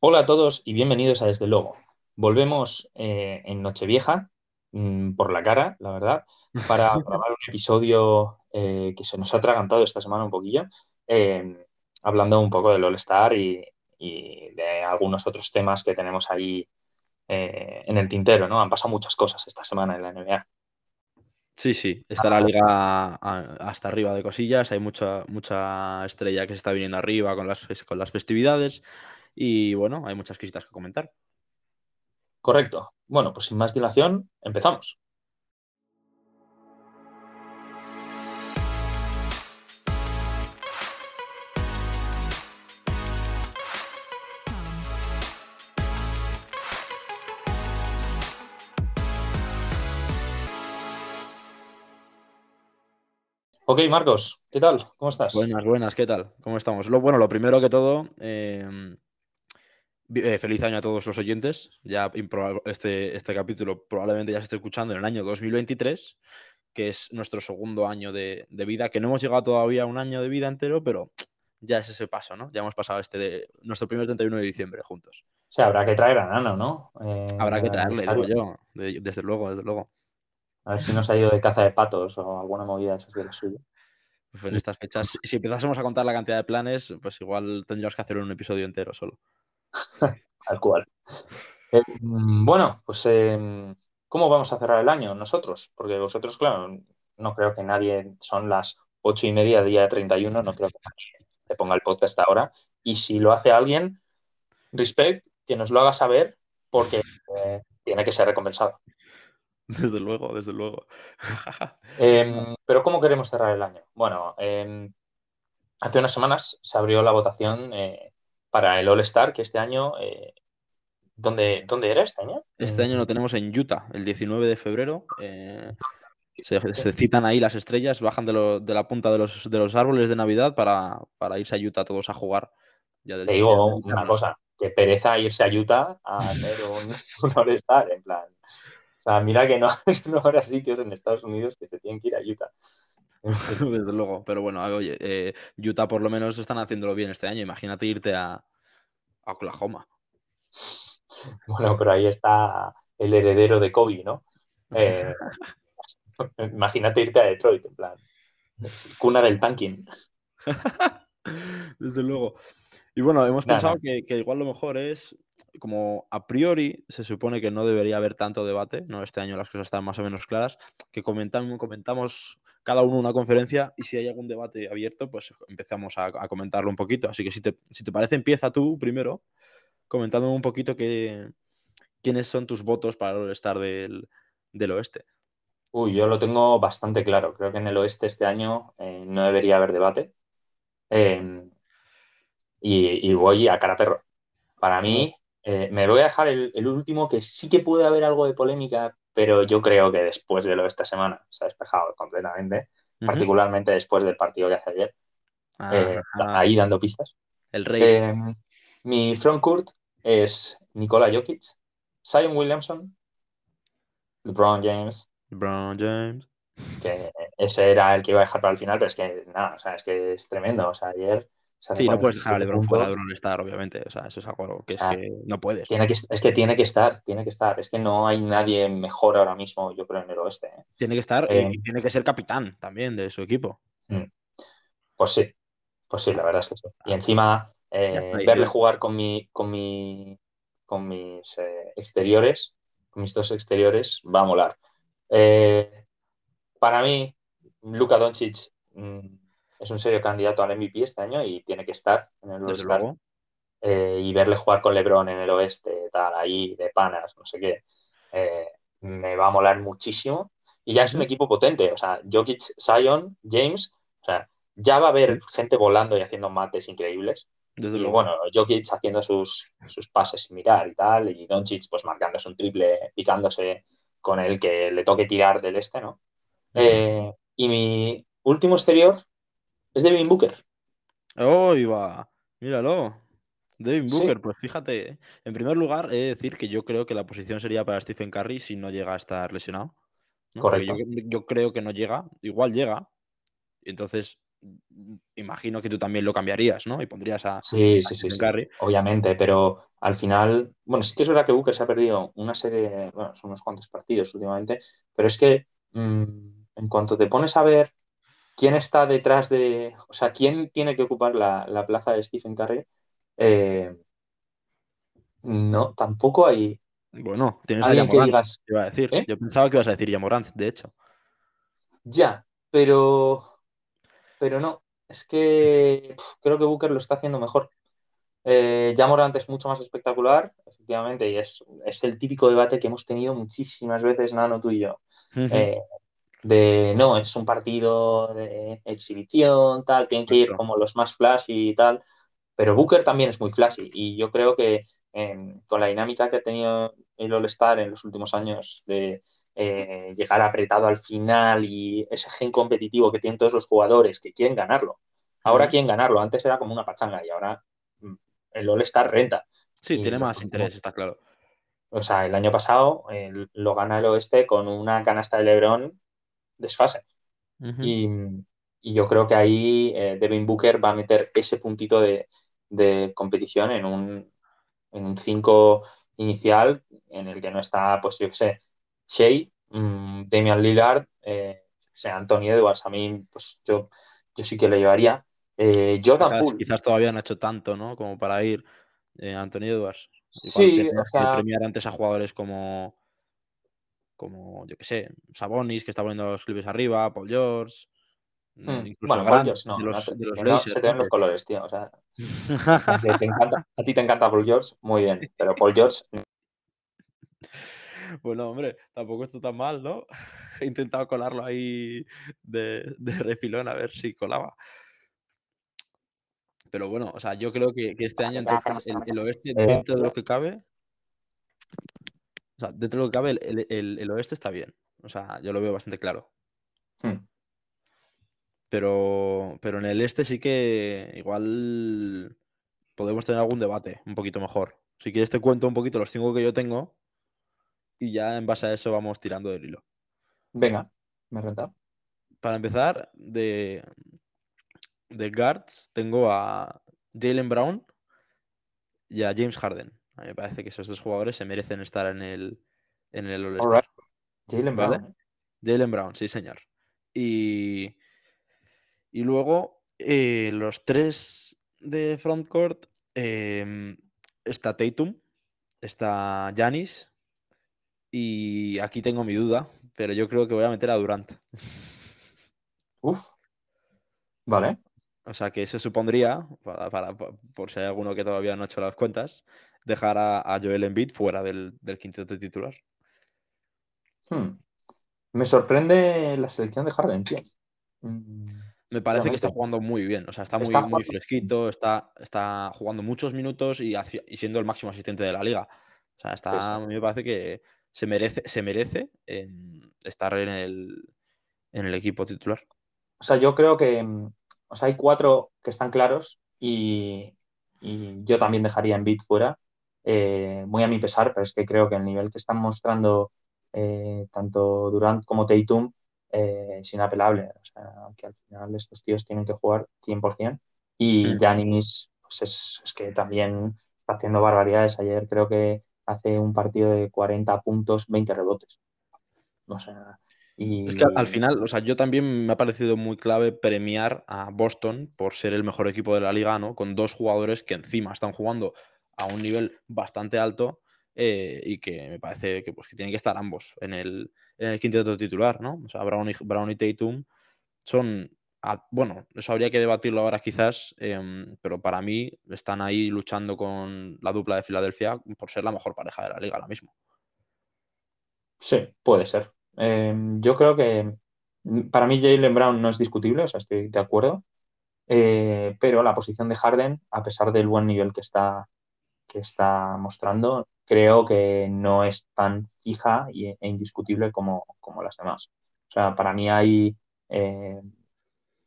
Hola a todos y bienvenidos a Desde Luego. Volvemos eh, en Nochevieja, mm, por la cara, la verdad, para grabar un episodio eh, que se nos ha atragantado esta semana un poquillo, eh, hablando un poco del All-Star y, y de algunos otros temas que tenemos ahí eh, en el tintero, ¿no? Han pasado muchas cosas esta semana en la NBA. Sí, sí, está la liga a- hasta arriba de cosillas, hay mucha, mucha estrella que se está viniendo arriba con las, con las festividades y bueno, hay muchas cositas que comentar. Correcto. Bueno, pues sin más dilación, empezamos. Ok, Marcos, ¿qué tal? ¿Cómo estás? Buenas, buenas, ¿qué tal? ¿Cómo estamos? Lo, bueno, lo primero que todo, em, eh, feliz año a todos los oyentes. Ya este, este capítulo probablemente ya se esté escuchando en el año 2023, que es nuestro segundo año de, de vida, que no hemos llegado todavía a un año de vida entero, pero ya es ese paso, ¿no? Ya hemos pasado este de nuestro primer 31 de diciembre juntos. O sea, habrá que traer a Nano, ¿no? Eh, Habrá que traerle, digo yo, de- desde luego, desde luego. A ver si nos ha ido de caza de patos o alguna movida de esas de la suya. Pues en estas fechas, si- si empezásemos a contar la cantidad de planes, pues igual tendríamos que hacer un episodio entero solo. Tal cual. Eh, mm, bueno, pues eh, ¿cómo vamos a cerrar el año nosotros? Porque vosotros, claro, no creo que nadie, son las ocho y media, día 31, no creo que nadie se ponga el podcast ahora. Y si lo hace alguien, respect, que nos lo haga saber porque eh, tiene que ser recompensado. Desde luego, desde luego. Eh, pero ¿cómo queremos cerrar el año? Bueno, eh, hace unas semanas se abrió la votación eh, para el All-Star, que este año... eh, ¿dónde, ¿Dónde era este año? Este año lo tenemos en Utah, el 19 de febrero. eh, se, se citan ahí las estrellas, bajan de, lo- de la punta de los, de los árboles de Navidad para, para irse a Utah todos a jugar. Ya Te digo una cosa, que pereza irse a Utah a hacer un, un All-Star, en plan. O sea, mira que no, no habrá sitios en Estados Unidos que se tienen que ir a Utah. Desde luego, pero bueno, oye, eh, Utah por lo menos están haciéndolo bien este año. Imagínate irte a, a Oklahoma. bueno, pero ahí está el heredero de Kobe, ¿no? Eh, imagínate irte a Detroit, en plan. Cuna del tanking. Desde luego. Y bueno, hemos Nada, pensado que igual lo mejor es, como a priori se supone que no debería haber tanto debate, ¿no? Este año las cosas están más o menos claras, que comentamos, comentamos cada uno una conferencia y si hay algún debate abierto, pues empezamos a, a comentarlo un poquito. Así que si te, si te parece, empieza tú primero, comentándome un poquito que, quiénes son tus votos para el estar del, del oeste. Uy, yo lo tengo bastante claro. Creo que en el oeste este año eh, no debería haber debate. Eh, y, y voy a cara perro. Para mí, eh, me voy a dejar el, el último que sí que puede haber algo de polémica, pero yo creo que después de lo de esta semana se ha despejado completamente, particularmente después del partido que hace ayer, eh, ahí dando pistas. el rey. Eh, mi frontcourt es Nikola Jokic, Zion Williamson, LeBron James, LeBron James. que ese era el que iba a dejar para el final, pero es que nada, o sea, es que es tremendo. O sea, ayer Sí, no puedes dejar a 47 LeBron fuera de All-Star, obviamente. O sea, eso es algo que es Ah, que no puedes. Tiene que, es que tiene que estar, tiene que estar. Es que no hay nadie mejor ahora mismo, yo creo, en el oeste. ¿eh? Tiene que estar y- Eh, y tiene que ser capitán también de su equipo. Pues sí, pues sí, la verdad es que sí. Y Ah, encima, eh, verle jugar con mi, con mi, con mis exteriores, con mis dos exteriores, va a molar. Para mí, Luka Doncic mm, es un serio candidato al MVP este año y tiene que estar en el All-Star. eh, y verle jugar con LeBron en el oeste, tal, ahí de panas, no sé qué, eh, me va a molar muchísimo. Y ya es un equipo potente, o sea, Jokic, Zion, James, o sea, ya va a haber gente volando y haciendo mates increíbles. Desde Y luego. bueno, Jokic haciendo sus, sus pases sin mirar y tal, y Doncic pues marcándose un triple, picándose con el que le toque tirar del este, ¿no? Eh, y mi último exterior es Devin Booker. ¡Oh, va! Míralo. Devin Sí. Booker, pues fíjate. En primer lugar, he de decir que yo creo que la posición sería para Stephen Curry si no llega a estar lesionado. Correcto. Yo, yo creo que no llega. Igual llega. Entonces, imagino que tú también lo cambiarías, ¿no? Y pondrías a, Sí, a sí, Stephen sí, Curry. obviamente, pero al final, bueno, sí que es verdad que Booker se ha perdido una serie, bueno, son unos cuantos partidos últimamente, pero es que mm, en cuanto te pones a ver quién está detrás de, o sea, quién tiene que ocupar la, la plaza de Stephen Curry, eh, no, tampoco hay Bueno, tienes a que Yamorant, digas, te iba a decir. ¿eh? Yo pensaba que ibas a decir Yamorant, de hecho. Ya, pero, pero no, es que creo que Booker lo está haciendo mejor. Eh, ya Morant es mucho más espectacular, efectivamente, y es, es el típico debate que hemos tenido muchísimas veces, Nano, tú y yo. Eh, de no, es un partido de exhibición, tal, tienen que ir como los más flashy y tal, pero Booker también es muy flashy y yo creo que eh, con la dinámica que ha tenido el All-Star en los últimos años de eh, llegar apretado al final y ese gen competitivo que tienen todos los jugadores que quieren ganarlo. Ahora quieren ganarlo, antes era como una pachanga y ahora mm, el All-Star renta. Sí, Y tiene más interés, está claro. o sea, el año pasado eh, lo gana el Oeste con una canasta de LeBron desfase. Y, y yo creo que ahí eh, Devin Booker va a meter ese puntito de, de competición en un, en un 5 inicial en el que no está, pues yo qué sé, Shea, mm, Damian Lillard, eh, sea Anthony Edwards. A mí, pues yo, yo sí que lo llevaría. Eh, Jordan Quizás, Poole, quizás todavía no ha hecho tanto, ¿no? Como para ir eh, Anthony Edwards. Sí, o sea, premiar antes a jugadores como, como yo qué sé, Sabonis, que está poniendo los Clippers arriba, Paul George, mm, hmm, incluso bueno, Grant George, no, de los, de los que no Blazers, se te ven los colores, tío. O sea, a ti te encanta, a ti te encanta Paul George, muy bien, pero Paul George Bueno, hombre, tampoco está tan mal, ¿no? He intentado colarlo ahí de, de refilón a ver si colaba. Pero bueno, o sea, yo creo que, que este año entonces el, el oeste, Eh, dentro de lo que cabe, o sea, dentro de lo que cabe, el, el- el- oeste está bien. O sea, yo lo veo bastante claro. hmm. Pero, pero en el este sí que igual podemos tener algún debate un poquito mejor. Si quieres te cuento un poquito los cinco que yo tengo y ya en base a eso vamos tirando del hilo. Venga, me renta. Para empezar, de, de guards tengo a Jalen Brown y a James Harden. A mí me parece que esos dos jugadores se merecen estar en el, en el right. All-Star. Jalen ¿Vale? Brown. Jalen Brown, sí, señor. Y, y luego eh, los tres de frontcourt em, está Tatum, está Giannis y aquí tengo mi duda, pero yo creo que voy a meter a Durant. Uf. Vale. O sea que eso supondría, para, para- pa- por si hay alguno que todavía no ha hecho las cuentas, dejar a, a Joel Embiid fuera del, del quinteto titular. Hmm. Me sorprende la selección de Harden, tío. Mm, Me parece que está jugando muy bien, o sea, está muy, Está muy jugando- fresquito, está, está jugando muchos minutos y, siendo el máximo asistente de la liga. O sea, está, Sí, sí. a mí me parece que se merece, se merece en estar en el, en el equipo titular. O sea, yo creo que mm, o sea, hay cuatro que están claros y, y yo también dejaría en Beat fuera, eh, muy a mi pesar, pero es que creo que el nivel que están mostrando eh, tanto Durant como Tatum eh, es inapelable. O sea, que al final estos tíos tienen que jugar 100%. Y Mm. Giannis, pues es, es que también está haciendo barbaridades. Ayer creo que hace un partido de 40 puntos, 20 rebotes. O sea, y Es que al final, o sea, yo también me ha parecido muy clave premiar a Boston por ser el mejor equipo de la liga, ¿no? Con dos jugadores que encima están jugando a un nivel bastante alto eh, y que me parece que, pues, que tienen que estar ambos en el, en el quinteto titular, ¿no? O sea, Brown y, Brown y Tatum son, a- bueno, eso habría que debatirlo ahora quizás, em, pero para mí están ahí luchando con la dupla de Filadelfia por ser la mejor pareja de la liga ahora mismo. Sí, puede ser. Eh, yo creo que mm, para mí Jalen Brown no es discutible, o sea, estoy de acuerdo. Eh, pero la posición de Harden, a pesar del buen nivel que está, que está mostrando, creo que no es tan fija e indiscutible como, como las demás. O sea, para mí hay, eh,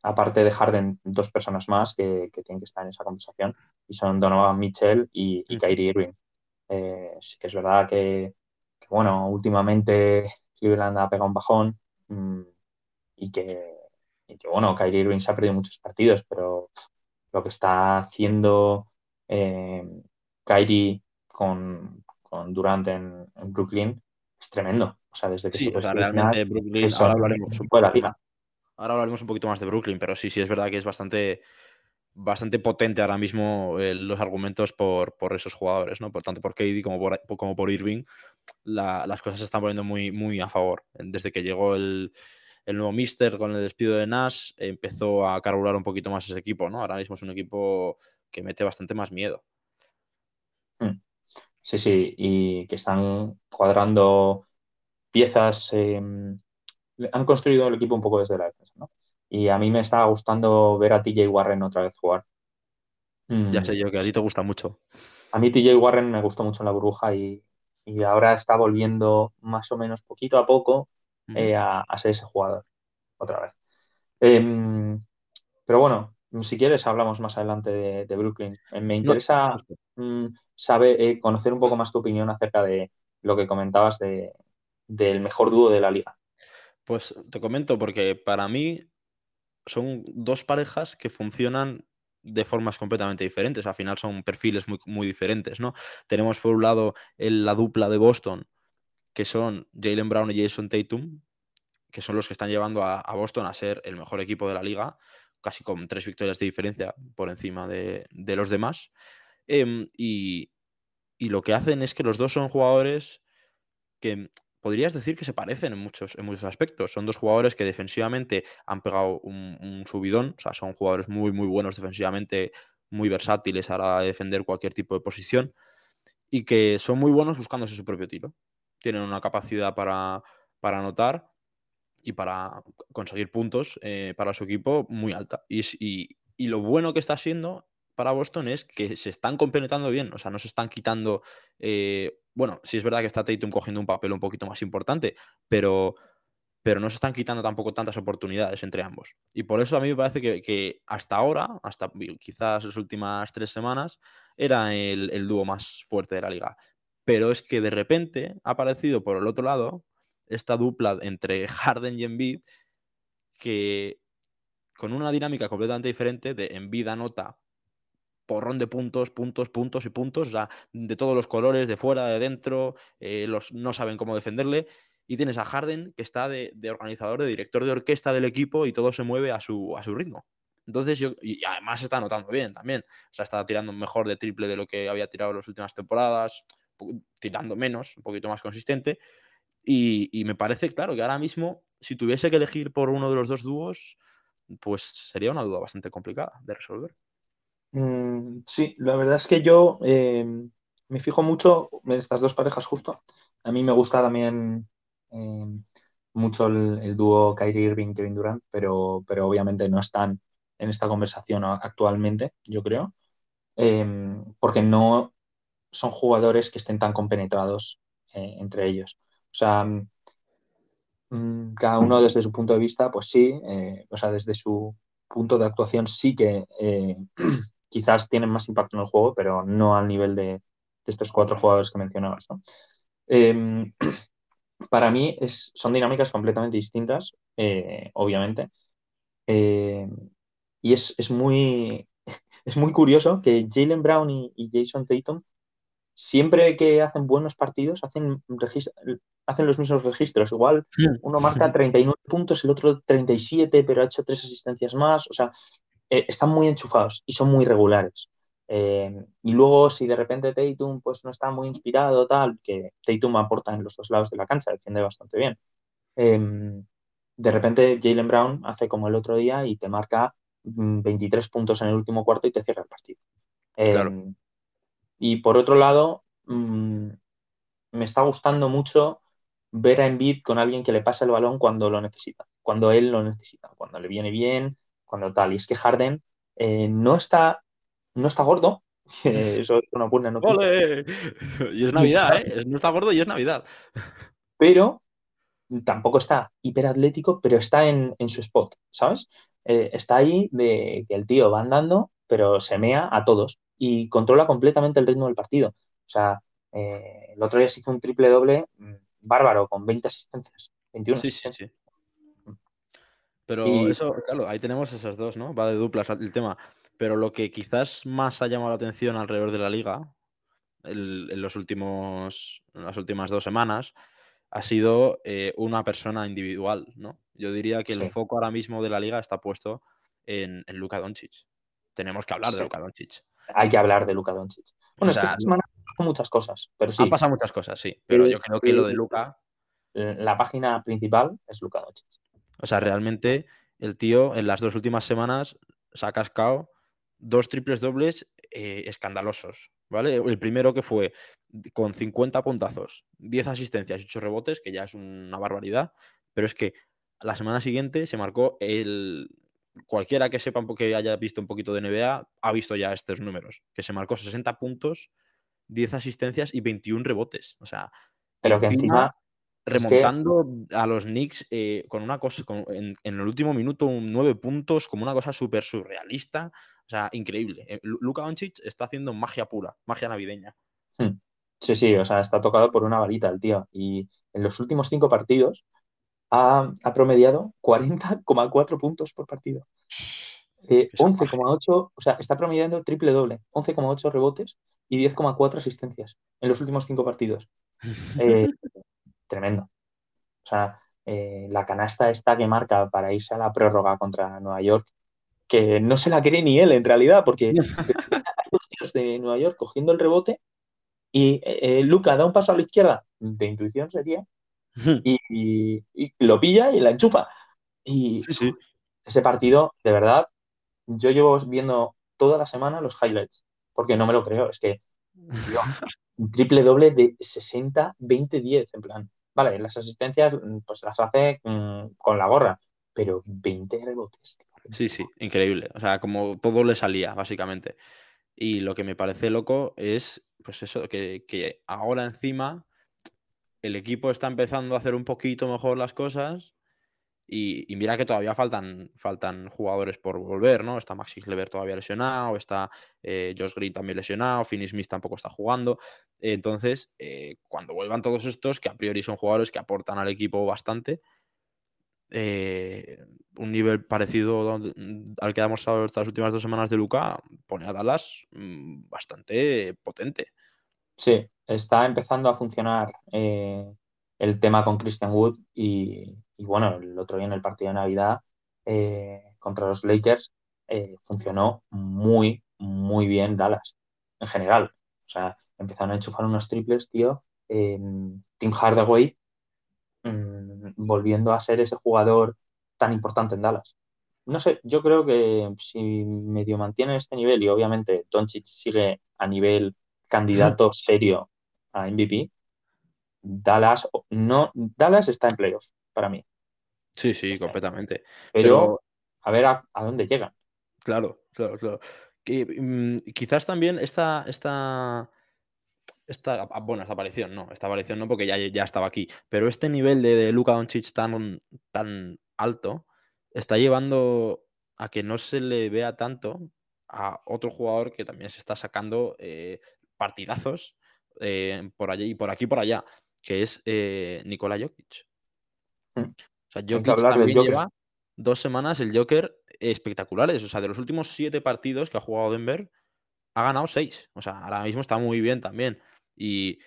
aparte de Harden, dos personas más que, que tienen que estar en esa conversación y son Donovan Mitchell y, y Ujú. Kyrie Irving. Eh, sí que es verdad que, que, bueno, últimamente Cleveland ha pegado un bajón mm, y, que, y que, bueno, Kyrie Irving se ha perdido muchos partidos, pero pff, lo que está haciendo eh, Kyrie con, Durant en, Brooklyn es tremendo. O sea, desde que sí, o sea, realmente Brooklyn, ahora hablaremos, un ahora hablaremos un poquito más de Brooklyn, pero sí, sí es verdad que es bastante, bastante potente ahora mismo eh, los argumentos por, por, esos jugadores, ¿no? Por tanto por KD como por, como por Irving, las cosas se están poniendo muy, muy a favor. Desde que llegó el, el nuevo Mister con el despido de Nash, empezó a carburar un poquito más ese equipo, ¿no? Ahora mismo es un equipo que mete bastante más miedo. Hmm. Sí, sí, y que están cuadrando piezas. Em, han construido el equipo un poco desde la defensa, ¿no? Y a mí me está gustando ver a TJ Warren otra vez jugar. Ya hmm. sé yo que a ti te gusta mucho. A mí TJ Warren me gustó mucho en la burbuja y, ahora está volviendo más o menos poquito a poco eh, a, ser ese jugador otra vez. Em, pero bueno, si quieres hablamos más adelante de, Brooklyn. Eh, me interesa mm, saber, eh, conocer un poco más tu opinión acerca de lo que comentabas del mejor dúo de la liga. Pues te comento porque para mí son dos parejas que funcionan de formas completamente diferentes. Al final son perfiles muy, muy diferentes, ¿no? Tenemos por un lado la dupla de Boston, que son Jalen Brown y Jason Tatum, que son los que están llevando a, Boston a ser el mejor equipo de la liga, casi con tres victorias de diferencia por encima de, los demás. Em, y, y, lo que hacen es que los dos son jugadores que podrías decir que se parecen en muchos, en muchos aspectos. Son dos jugadores que defensivamente han pegado un, subidón, o sea, son jugadores muy, muy buenos defensivamente, muy versátiles a la defender cualquier tipo de posición y que son muy buenos buscándose su propio tiro. Tienen una capacidad para, para anotar y para conseguir puntos eh, para su equipo muy alta. Y, y, lo bueno que está siendo para Boston es que se están compenetrando bien, o sea, no se están quitando eh, bueno, sí es verdad que está Tatum cogiendo un papel un poquito más importante, pero, pero no se están quitando tampoco tantas oportunidades entre ambos. Y por eso a mí me parece que, hasta ahora, hasta quizás las últimas tres semanas, era el, dúo más fuerte de la liga. Pero es que de repente ha aparecido por el otro lado esta dupla entre Harden y Embiid que con una dinámica completamente diferente de Embiid anota porrón de puntos, puntos, puntos y puntos, o sea, de todos los colores, de fuera, de dentro, eh, los, no saben cómo defenderle. Y tienes a Harden, que está de, organizador, de director de orquesta del equipo y todo se mueve a su, a su ritmo. Entonces, yo, y además está anotando bien también. O sea, está tirando mejor de triple de lo que había tirado en las últimas temporadas, tirando menos, un poquito más consistente. Y, y, me parece, claro, que ahora mismo, si tuviese que elegir por uno de los dos dúos, pues sería una duda bastante complicada de resolver. Mm, sí, la verdad es que yo em, me fijo mucho en estas dos parejas justo. A mí me gusta también em, mucho el, dúo Kyrie Irving-Kevin Durant, pero, pero obviamente no están en esta conversación actualmente, yo creo, em, porque no son jugadores que estén tan compenetrados eh, entre ellos. O sea, mm, cada uno desde su punto de vista, pues sí, eh, o sea, desde su punto de actuación sí que eh, quizás tienen más impacto en el juego, pero no al nivel de, estos cuatro jugadores que mencionabas. Em, para mí es, son dinámicas completamente distintas, eh, obviamente. Em, y es, muy, es muy curioso que Jalen Brown y, Jason Tatum, siempre que hacen buenos partidos, hacen, hacen los mismos registros. Igual uno marca 39 puntos, el otro 37, pero ha hecho tres asistencias más. O sea, eh, están muy enchufados y son muy regulares. Eh, y luego, si de repente Tatum pues, no está muy inspirado, tal, que Tatum aporta en los dos lados de la cancha, defiende bastante bien. Em, de repente Jalen Brown hace como el otro día y te marca 23 mm, puntos en el último cuarto y te cierra el partido. Em, y por otro lado, mm, me está gustando mucho ver a Embiid con alguien que le pasa el balón cuando lo necesita, cuando él lo necesita, cuando le viene bien, cuando tal. Y es que Harden eh, no, está, no está gordo. Eso es una buena noticia. Y es Navidad, ¿eh? No está gordo y es Navidad. Pero tampoco está hiperatlético, pero está en, su spot, ¿sabes? Eh, está ahí de que el tío va andando, pero se mea a todos y controla completamente el ritmo del partido. O sea, eh, el otro día se hizo un triple doble mm, bárbaro con 20 asistencias. 21 sí, sí, sí. Pero eso, claro, ahí tenemos esas dos, ¿no? Va de duplas el tema. Pero lo que quizás más ha llamado la atención alrededor de la liga en, los últimos, las últimas dos semanas ha sido eh, una persona individual, ¿no? Yo diría que el foco ahora mismo de la liga está puesto en, en Luka Doncic. Tenemos que hablar de Luka Doncic. Hay que hablar de Luka Doncic. Bueno, es que esta semana han pasado muchas cosas, pero sí. Han pasado muchas cosas, sí. Pero yo creo que lo de Luka... La página principal es Luka Doncic. O sea, realmente el tío en las dos últimas semanas se ha cascado dos triples dobles eh, escandalosos, ¿vale? El primero que fue con 50 puntazos, 10 asistencias y 8 rebotes, que ya es una barbaridad, pero es que la semana siguiente se marcó el... Cualquiera que sepa que haya visto un poquito de NBA ha visto ya estos números, que se marcó 60 puntos, 10 asistencias y 21 rebotes. O sea, pero que encima remontando a los Knicks eh, con una cosa, en, el último minuto, un nueve puntos, como una cosa súper surrealista. O sea, increíble. Eh, Luka Doncic está haciendo magia pura, magia navideña. Hmm. Sí, sí, o sea, está tocado por una varita el tío. Y en los últimos cinco partidos ha, promediado 40,4 puntos por partido. 11,8, eh, o sea, está promediando triple doble, 11,8 rebotes y 10,4 asistencias en los últimos cinco partidos. tremendo. O sea, eh, la canasta esta que marca para irse a la prórroga contra Nueva York, que no se la cree ni él en realidad, porque hay dos tíos de Nueva York cogiendo el rebote y eh, eh, Luca da un paso a la izquierda, de intuición sería, y, lo pilla y la enchufa. Y ese partido, de verdad, yo llevo viendo toda la semana los highlights, porque no me lo creo, es que un triple doble de 60, 20, 10, en plan. Vale, las asistencias mm, pues las hace mm, con la gorra, pero 20 rebotes. Sí, sí, increíble. O sea, como todo le salía, básicamente. Y lo que me parece loco es, pues eso, que, que ahora encima el equipo está empezando a hacer un poquito mejor las cosas y, mira que todavía faltan, faltan jugadores por volver, ¿no? Está Maxi Kleber todavía lesionado, está eh, Josh Green también lesionado, Finney Smith tampoco está jugando. Entonces, eh, cuando vuelvan todos estos, que a priori son jugadores que aportan al equipo bastante, eh, un nivel parecido al que ha mostrado estas últimas dos semanas de Luca, pone a Dallas mm, bastante potente. Sí, está empezando a funcionar el tema con Christian Wood y, bueno, el otro día en el partido de Navidad eh, contra los Lakers eh, funcionó muy, muy bien Dallas en general. O sea, empezaron a enchufar unos triples, tío. Tim Hardaway mm, volviendo a ser ese jugador tan importante en Dallas. No sé, yo creo que si medio mantiene este nivel y obviamente Doncic sigue a nivel candidato serio a MVP, Dallas, no, Dallas está en playoff para mí. Sí, sí, completamente. Pero, a ver a, dónde llegan. Claro, claro, claro. Mm, quizás también esta, esta, esta, bueno, esta aparición, no, esta aparición no, porque ya, ya estaba aquí, pero este nivel de, de Luka Doncic tan, tan alto está llevando a que no se le vea tanto a otro jugador que también se está sacando eh, partidazos eh, por allí y por aquí y por allá que es eh, Nikola Jokic. Hmm. O sea, Jokic también lleva dos semanas el Joker espectaculares. O sea, de los últimos siete partidos que ha jugado Denver, ha ganado seis. O sea, ahora mismo está muy bien también. Y,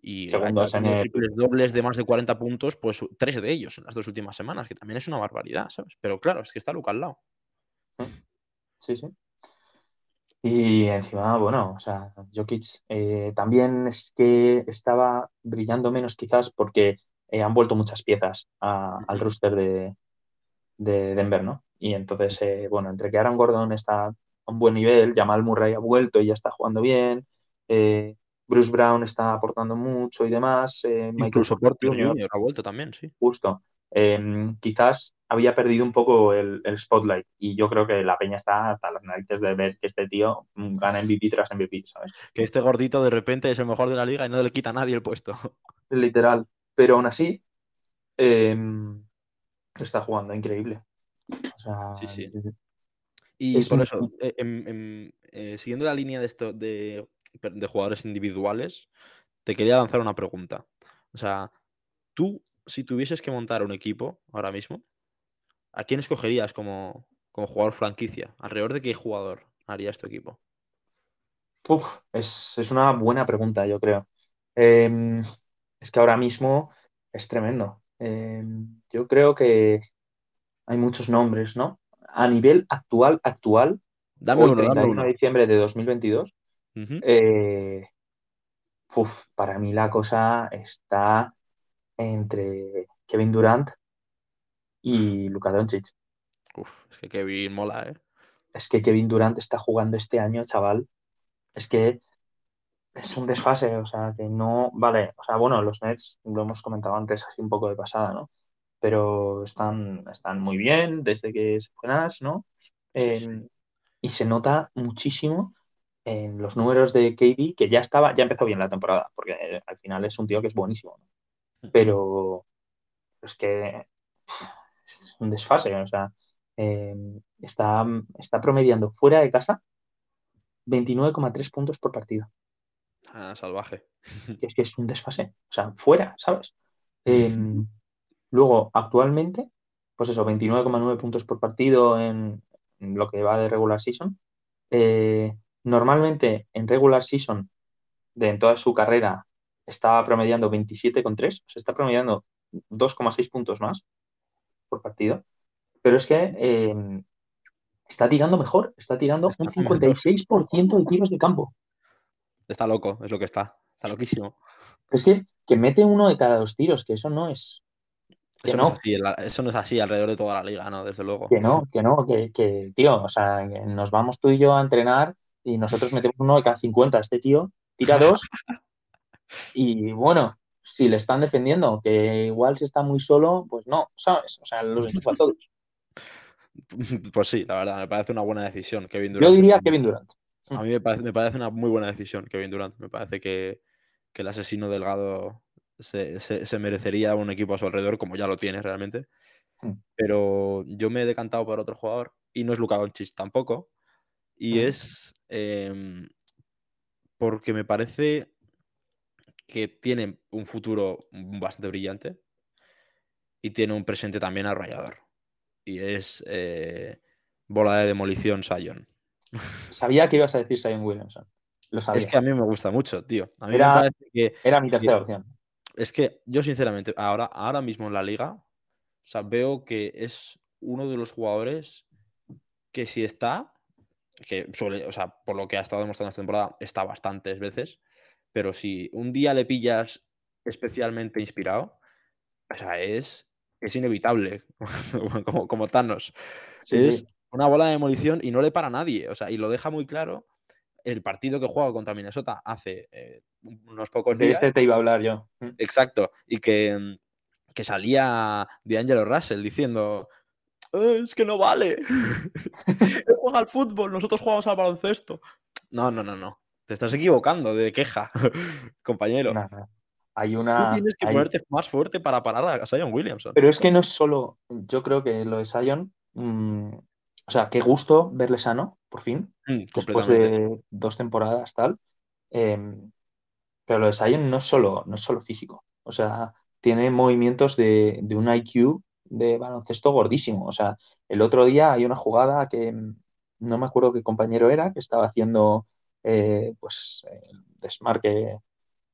y triples dobles de más de 40 puntos, pues tres de ellos en las dos últimas semanas, que también es una barbaridad, ¿sabes? Pero claro, es que está Luca al lado. Hmm. Sí, sí. Y encima, bueno, o sea, Jokic eh, también es que estaba brillando menos quizás porque eh, han vuelto muchas piezas al roster de, Denver, ¿no? Y entonces, eh, bueno, entre que Aaron Gordon está a un buen nivel, Jamal Murray ha vuelto y ya está jugando bien, Bruce Brown está aportando mucho y demás. Incluso Porter Jr. ha vuelto también, sí. Justo. Em, quizás había perdido un poco el, spotlight y yo creo que la peña está hasta las narices de ver que este tío gana MVP tras MVP, ¿sabes? Que este gordito de repente es el mejor de la liga y no le quita a nadie el puesto. Literal. Pero aún así, em, está jugando increíble. sí, sí. Y por eso, eh, em, eh, siguiendo la línea de, esto, de, de jugadores individuales, te quería lanzar una pregunta. O sea, tú si tuvieses que montar un equipo ahora mismo, ¿a quién escogerías como, como jugador franquicia? ¿Alrededor de qué jugador harías tu equipo? Uf, es, es una buena pregunta, yo creo. Em, es que ahora mismo es tremendo. Em, yo creo que hay muchos nombres, ¿no? A nivel actual, actual, Dame hoy uno, dame 31 de diciembre de 2022, Ujú. eh, uf, para mí la cosa está entre Kevin Durant y Luka Doncic. Uf, es que Kevin mola, ¿eh? Es que Kevin Durant está jugando este año, chaval. Es que es un desfase, o sea, que no, vale, o sea, bueno, los Nets lo hemos comentado antes así un poco de pasada, ¿no? Pero están, están muy bien desde que se fue Nash, ¿no? Sí, sí. En- y se nota muchísimo en los números de KD, que ya estaba, ya empezó bien la temporada, porque eh, al final es un tío que es buenísimo, ¿no? Pero es que es un desfase, o sea, eh, está, está promediando fuera de casa 29,3 puntos por partido. Ah, salvaje. es que es un desfase, o sea, fuera, ¿sabes? Em, luego, actualmente, pues eso, 29,9 puntos por partido en, en lo que va de regular season. Eh, normalmente en regular season, de en toda su carrera, estaba promediando 27,3, o sea, está promediando 2,6 puntos más por partido, pero es que em, está tirando mejor, está tirando Está un mejor. 56% de tiros de campo. Está loco, es lo que está. Está loquísimo. Es que, que mete uno de cada dos tiros, que eso no es, que Eso no es así, eso no es así alrededor de toda la liga, ¿no? Desde luego. Que no, que no, que, que, tío, o sea, nos vamos tú y yo a entrenar y nosotros metemos uno de cada 50. Este tío tira dos y bueno, si le están defendiendo, que igual si está muy solo, pues no, ¿sabes? O sea, los enchufa a todos. Pues sí, la verdad, me parece una buena decisión. Kevin Yo Durant es diría Kevin Durant. A mí me parece, me parece una muy buena decisión, Kevin Durant. Me parece que, que el asesino delgado se, se- se merecería un equipo a su alrededor, como ya lo tiene realmente. Mm. Pero yo me he decantado por otro jugador, y no es Luka Doncic tampoco. Y Mm. es em, porque me parece que tiene un futuro bastante brillante y tiene un presente también arrollador. Y es eh, bola de demolición Sion. Sabía que ibas a decir Zion Williamson. Lo sabía. Es que a mí me gusta mucho, tío. A mí Era- me parece que, Era mi que- tercera opción. es que yo sinceramente ahora, ahora mismo en la liga, o sea, veo que es uno de los jugadores que si está, que suele, o sea, por lo que ha estado demostrando esta temporada, está bastantes veces, pero si un día le pillas especialmente inspirado, o sea, es, es inevitable, como, como Thanos. Sí, es sí. una bola de demolición y no le para a nadie, o sea, y lo deja muy claro el partido que juega contra Minnesota hace eh, unos pocos De días. este te iba a hablar yo. Mm. Exacto. Y que, mm, que salía de Angelo Russell diciendo. "Eh, es que no vale. Él juega al fútbol, nosotros jugamos al baloncesto. No, no, no, no. Te estás equivocando de queja, compañero. Hay Tú una. tienes que hay- ponerte más fuerte para parar a Zion Williamson. Pero es que no es solo, yo creo que lo de Sion, mm, o sea, qué gusto verle sano, por fin, Mm, después de dos temporadas tal. Em, pero lo de Sion no es solo, no es solo físico, o sea, tiene movimientos de, de un IQ de baloncesto gordísimo. O sea, el otro día hay una jugada que mm, no me acuerdo qué compañero era, que estaba haciendo eh, pues el desmarque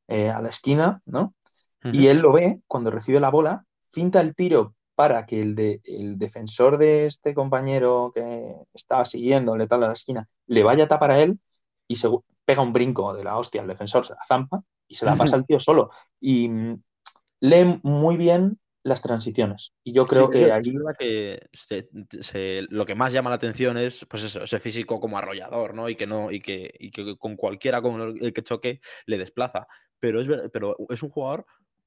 eh, a la esquina, ¿no? Y él lo ve cuando recibe la bola, finta el tiro para que el, de, el defensor de este compañero que estaba siguiéndole tal a la esquina le vaya a tapar a él y se pega un brinco de la hostia al defensor, se la zampa y se la pasa al tío solo. Y mm, lee muy bien las transiciones. Y yo creo Sí, que se- se- lo que más llama la atención es pues eso, ese físico como arrollador, ¿no? Y que no, y que, y que con cualquiera con el que choque le desplaza. Pero es, pero es un jugador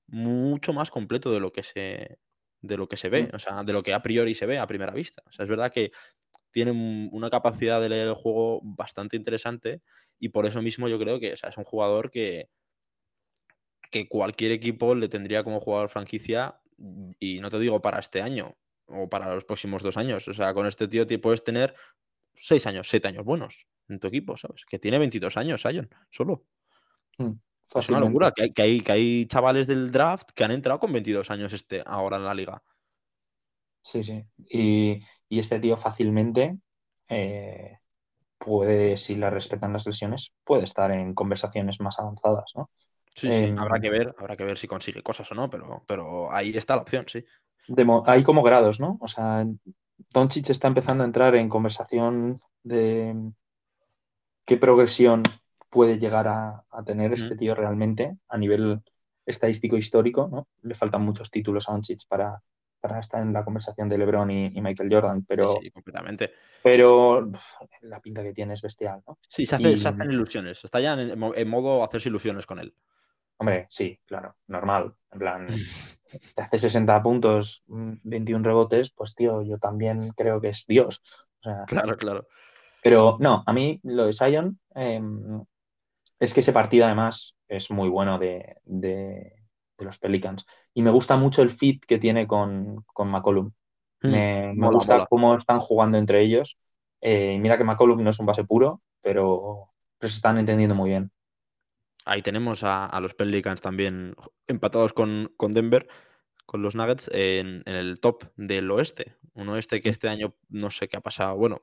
mucho más completo de lo que se, de lo que se ve, Mm. o sea, de lo que a priori se ve a primera vista. O sea, es verdad que tiene un- una capacidad de leer el juego bastante interesante y por eso mismo yo creo que o sea, es un jugador que, que cualquier equipo le tendría como jugador franquicia y no te digo para este año o para los próximos dos años. O sea, con este tío te puedes tener seis años, siete años buenos en tu equipo, ¿sabes? Que tiene 22 años, Sion, solo. mm, Es una locura que hay, que, hay, que hay chavales del draft que han entrado con 22 años este, ahora en la liga. Sí, sí. Y, y este tío fácilmente, eh, puede, si le respetan las lesiones, puede estar en conversaciones más avanzadas, ¿no? Sí, sí, Em, habrá que ver, habrá que ver si consigue cosas o no, pero, pero ahí está la opción, sí. de hay como grados, ¿no? O sea, Doncic está empezando a entrar en conversación de qué progresión puede llegar a, a tener este tío realmente a nivel estadístico histórico, ¿no? Le faltan muchos títulos a Doncic para, para estar en la conversación de LeBron y, y Michael Jordan, Sí, pero, sí, completamente. pero la pinta que tiene es bestial, ¿no? Sí, se, hace- Y, se hacen ilusiones. Está ya en, en modo hacerse ilusiones con él. Hombre, sí, claro, normal. En plan, te hace 60 puntos, mm, 21 rebotes, pues tío, yo también creo que es Dios. O sea, Claro, claro. pero no, a mí lo de Zion eh, es que ese partido además es muy bueno de, de- de los Pelicans. Y me gusta mucho el fit que tiene con, con McCollum. Mm, Me, gusta mola. cómo están jugando entre ellos. Eh, mira que McCollum no es un base puro, pero, pero se están entendiendo muy bien. Ahí tenemos a, a los Pelicans también empatados con, con Denver, con los Nuggets, en, en el top del oeste. Un oeste que Mm. este año no sé qué ha pasado. Bueno,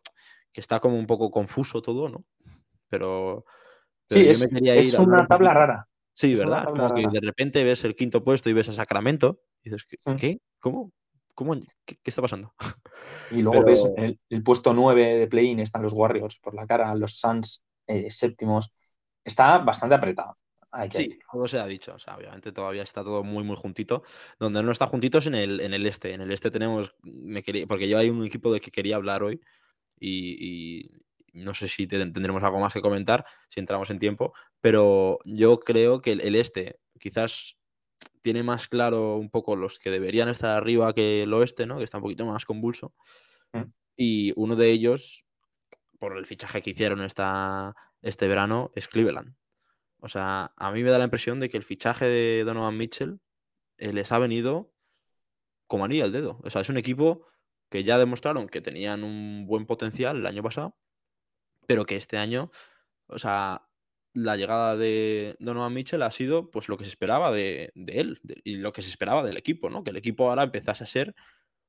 que está como un poco confuso todo, ¿no? Pero, pero Sí, yo es, me quería es ir a hablar una un tabla rara. Sí, Es ¿verdad? Es como que de repente ves el quinto puesto y ves a Sacramento y dices, ¿qué? Mm. ¿qué? ¿Cómo? ¿Cómo? ¿Qué, qué está pasando? Y luego ves el puesto 9 de play-in, están los Warriors por la cara, los Suns eh, séptimos. Está bastante apretado, hay que sí, decir. todo se ha dicho. O sea, obviamente todavía está todo muy, muy juntito. Donde no está juntito es en el, en el este. En el este tenemos, me quería, porque yo hay un equipo de que quería hablar hoy y, y no sé si te- tendremos algo más que comentar, si entramos en tiempo, pero yo creo que el, el este quizás tiene más claro un poco los que deberían estar arriba que el oeste, ¿no? Que está un poquito más convulso. Mm. Y uno de ellos, por el fichaje que hicieron esta, este verano, es Cleveland. O sea, a mí me da la impresión de que el fichaje de Donovan Mitchell eh, les ha venido como anillo al dedo. O sea, es un equipo que ya demostraron que tenían un buen potencial el año pasado, pero que este año, o sea, la llegada de Donovan Mitchell ha sido pues lo que se esperaba de, él y lo que se esperaba del equipo, ¿no? Que el equipo ahora empezase a ser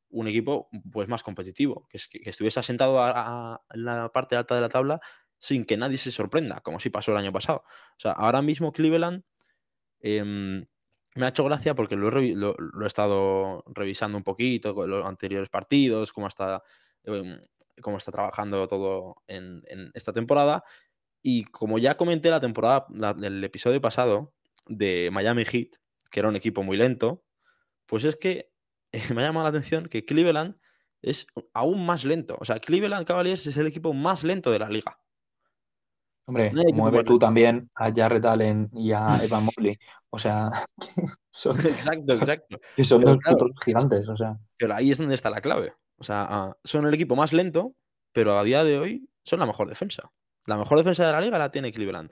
un equipo pues más competitivo, que, es- que estuviese asentado a- en la parte alta de la tabla sin que nadie se sorprenda, como sí pasó el año pasado. O sea, ahora mismo Cleveland em, me ha hecho gracia porque lo he, estado revisando un poquito con los anteriores partidos, cómo está, em, cómo está trabajando todo en, en esta temporada. Y como ya comenté la temporada, la- el episodio pasado de Miami Heat, que era un equipo muy lento, pues es que me ha llamado la atención que Cleveland es aún más lento. O sea, Cleveland Cavaliers es el equipo más lento de la liga. Hombre, No mueve tú también a Jarrett Allen y a Evan Mobley. O sea, son, Exacto, exacto. que son Pero los claro, putos gigantes. O sea, pero ahí es donde está la clave. O sea, ah, son el equipo más lento, pero a día de hoy son la mejor defensa. La mejor defensa de la liga la tiene Cleveland.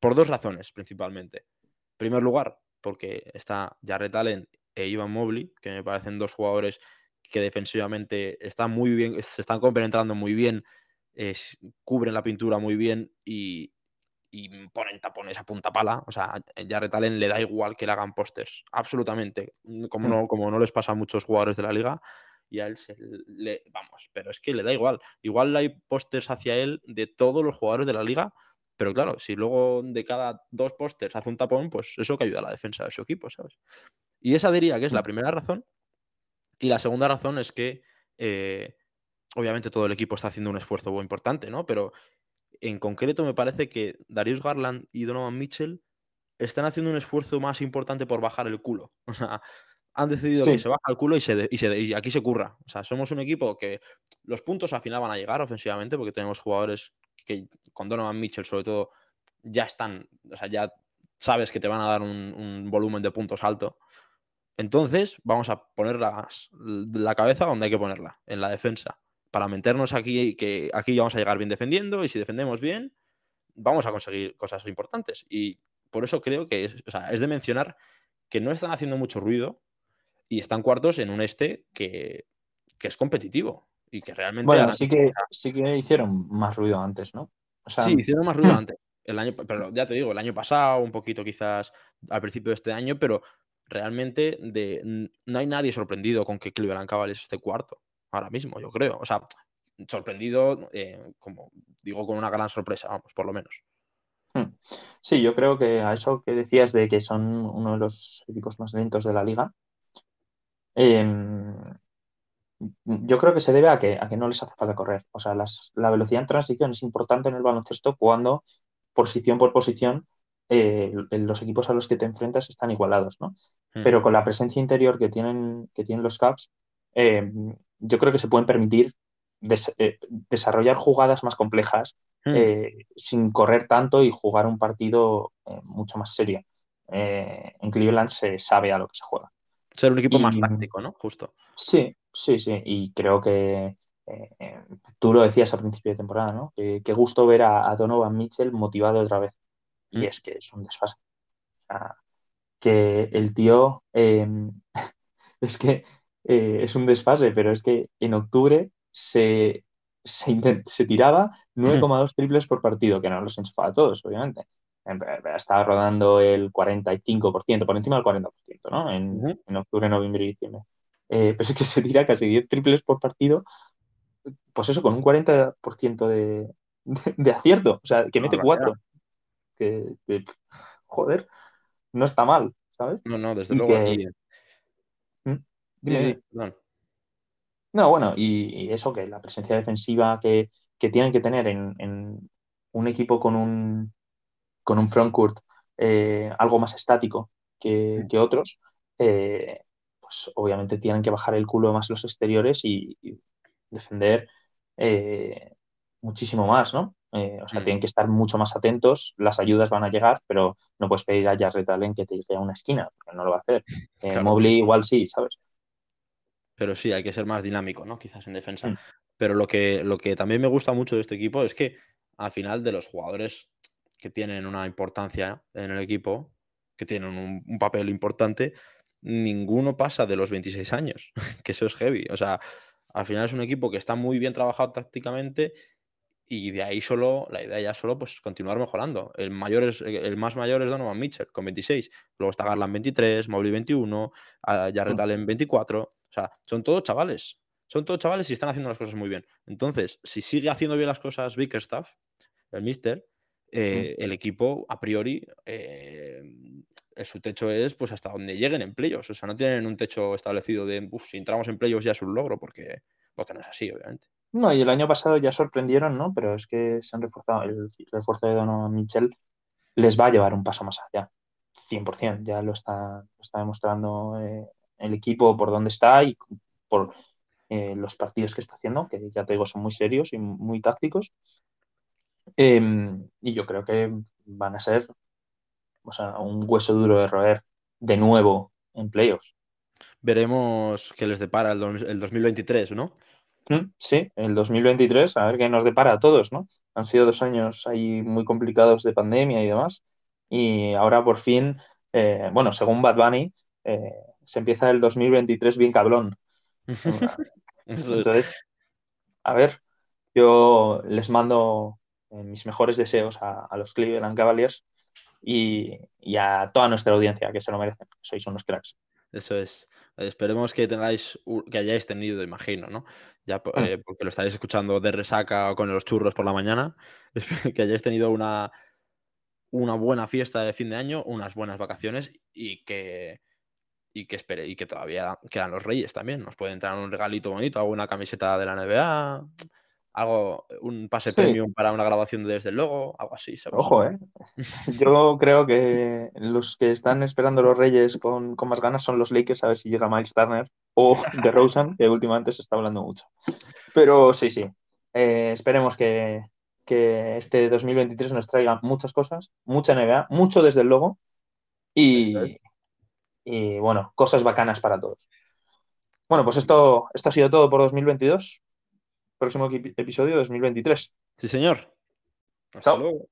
Por dos razones, principalmente. En primer lugar, porque está Jarrett Allen e Ivan Mobley, que me parecen dos jugadores que defensivamente están muy bien, se están compenetrando muy bien, es- cubren la pintura muy bien y, y ponen tapones a punta pala. O sea, Allen le da igual que le hagan pósters, absolutamente. Como Mm. no, como no les pasa a muchos jugadores de la liga. Y a él se le. Vamos, pero es que le da igual. Igual hay pósters hacia él de todos los jugadores de la liga. Pero claro, si luego de cada dos pósters hace un tapón, pues eso que ayuda a la defensa de su equipo, ¿sabes? Y esa diría que es la Mm. primera razón. Y la segunda razón es que, eh, obviamente, todo el equipo está haciendo un esfuerzo muy importante, ¿no? Pero en concreto me parece que Darius Garland y Donovan Mitchell están haciendo un esfuerzo más importante por bajar el culo. O sea, han decidido que se baja el culo y, se de- y, se y aquí se curra. O sea, somos un equipo que los puntos al final van a llegar ofensivamente porque tenemos jugadores que con Donovan Mitchell sobre todo ya están, o sea, ya sabes que te van a dar un, un volumen de puntos alto. Entonces vamos a poner las- la cabeza donde hay que ponerla, en la defensa, para meternos aquí, que aquí vamos a llegar bien defendiendo y si defendemos bien, vamos a conseguir cosas importantes. Y por eso creo que es, o sea, es de mencionar que no están haciendo mucho ruido y están cuartos en un este que, que es competitivo y que realmente Bueno, harán- sí que, sí que hicieron más ruido antes, ¿no? O sea, Sí, hicieron más ruido antes. El año, pero ya te digo, el año pasado, un poquito quizás al principio de este año, pero realmente de, no hay nadie sorprendido con que Cleveland Cavaliers esté cuarto ahora mismo, yo creo. O sea, sorprendido, eh, como digo, con una gran sorpresa, vamos, por lo menos. Hmm. Sí, yo creo que a eso que decías de que son uno de los equipos más lentos de la liga, em, yo creo que se debe a que, a que no les hace falta correr. O sea, la velocidad en transición es importante en el baloncesto cuando posición por posición eh, los equipos a los que te enfrentas están igualados, ¿no? Hmm. Pero con la presencia interior que tienen, que tienen los Caps, yo creo que se pueden permitir eh, desarrollar jugadas más complejas hmm. eh, sin correr tanto y jugar un partido eh, mucho más serio. en Cleveland se sabe a lo que se juega. Ser un equipo más táctico, ¿no? Justo. Sí, sí, sí. Y creo que tú lo decías a principio de temporada, ¿no? Qué gusto ver a, Donovan Mitchell motivado otra vez. Y hmm. es que es un desfase. que el tío em, es que es un desfase, pero es que en octubre se, se, tiraba 9,2 triples por partido, que no los enchufaba a todos, obviamente. Estaba rodando el 45%, por encima del 40%, ¿no? En, en octubre, noviembre y diciembre. Eh, pero es que se tira casi 10 triples por partido, pues eso, con un 40% de, de, acierto. O sea, que mete 4. Que, joder, no está mal, ¿sabes? No, no, desde luego. Dime, no, bueno, y, eso que la presencia defensiva que, tienen que tener en, un equipo con un, con un frontcourt eh, algo más estático que, otros, eh, pues obviamente tienen que bajar el culo más los exteriores y, defender eh, muchísimo más, ¿no? o sea, tienen que estar mucho más atentos, las ayudas van a llegar, pero no puedes pedir a Jarrett Allen que te llegue a una esquina, porque no lo va a hacer. Mobley igual sí, ¿sabes? Pero sí, hay que ser más dinámico, ¿no? Quizás en defensa. Mm. Pero lo que, lo que también me gusta mucho de este equipo es que al final de los jugadores que tienen una importancia en el equipo, que tienen un, papel importante, ninguno pasa de los 26 años, que eso es heavy. O sea, al final es un equipo que está muy bien trabajado tácticamente y de ahí solo, la idea ya solo, pues continuar mejorando. El, mayor es, el más mayor es Donovan Mitchell, con 26. Luego está Garland 23, Mobley 21, Jarrett mm. Allen 24. O sea, son todos chavales. Son todos chavales y están haciendo las cosas muy bien. Entonces, si sigue haciendo bien las cosas Bickerstaff, el Mister, eh, el equipo a priori eh, su techo es pues hasta donde lleguen en playoffs. O sea, no tienen un techo establecido de si entramos en playoffs ya es un logro, porque, porque no es así, obviamente. No, y el año pasado ya sorprendieron, ¿no? Pero es que se han reforzado. El refuerzo de Donovan Mitchell les va a llevar un paso más allá. 100%. Ya lo está, demostrando eh, el equipo por dónde está y por eh, los partidos que está haciendo, que ya te digo son muy serios y muy tácticos. Em, y yo creo que van a ser o sea, un hueso duro de roer de nuevo en playoffs. Veremos qué les depara el, el 2023, ¿no? Mm, sí, el 2023, a ver qué nos depara a todos, ¿no? Han sido dos años ahí muy complicados de pandemia y demás. Y ahora por fin, eh, bueno, según Bad Bunny, eh, se empieza el 2023 bien cabrón. Entonces, a ver, yo les mando eh, mis mejores deseos a, los Cleveland Cavaliers y, a toda nuestra audiencia que se lo merecen. Sois unos cracks. Eso es. Esperemos que tengáis, que hayáis tenido, imagino, ¿no? Ya mm. eh, porque lo estaréis escuchando de resaca o con los churros por la mañana. que hayáis tenido una, una buena fiesta de fin de año, unas buenas vacaciones y que, y que espere y que todavía quedan los Reyes también. Nos pueden traer un regalito bonito, alguna camiseta de la NBA, algo, un pase premium para una grabación desde el logo, algo así. Ojo, ¿eh? Yo creo que los que están esperando los Reyes con, más ganas son los Lakers, a ver si llega Miles Turner o The Rosen, que últimamente se está hablando mucho. Pero sí, sí. Eh, esperemos que, que este 2023 nos traiga muchas cosas, mucha NBA, mucho desde el logo y, y bueno, cosas bacanas para todos. Bueno, pues esto, esto ha sido todo por 2022. Próximo episodio 2023. Sí, señor. Hasta luego.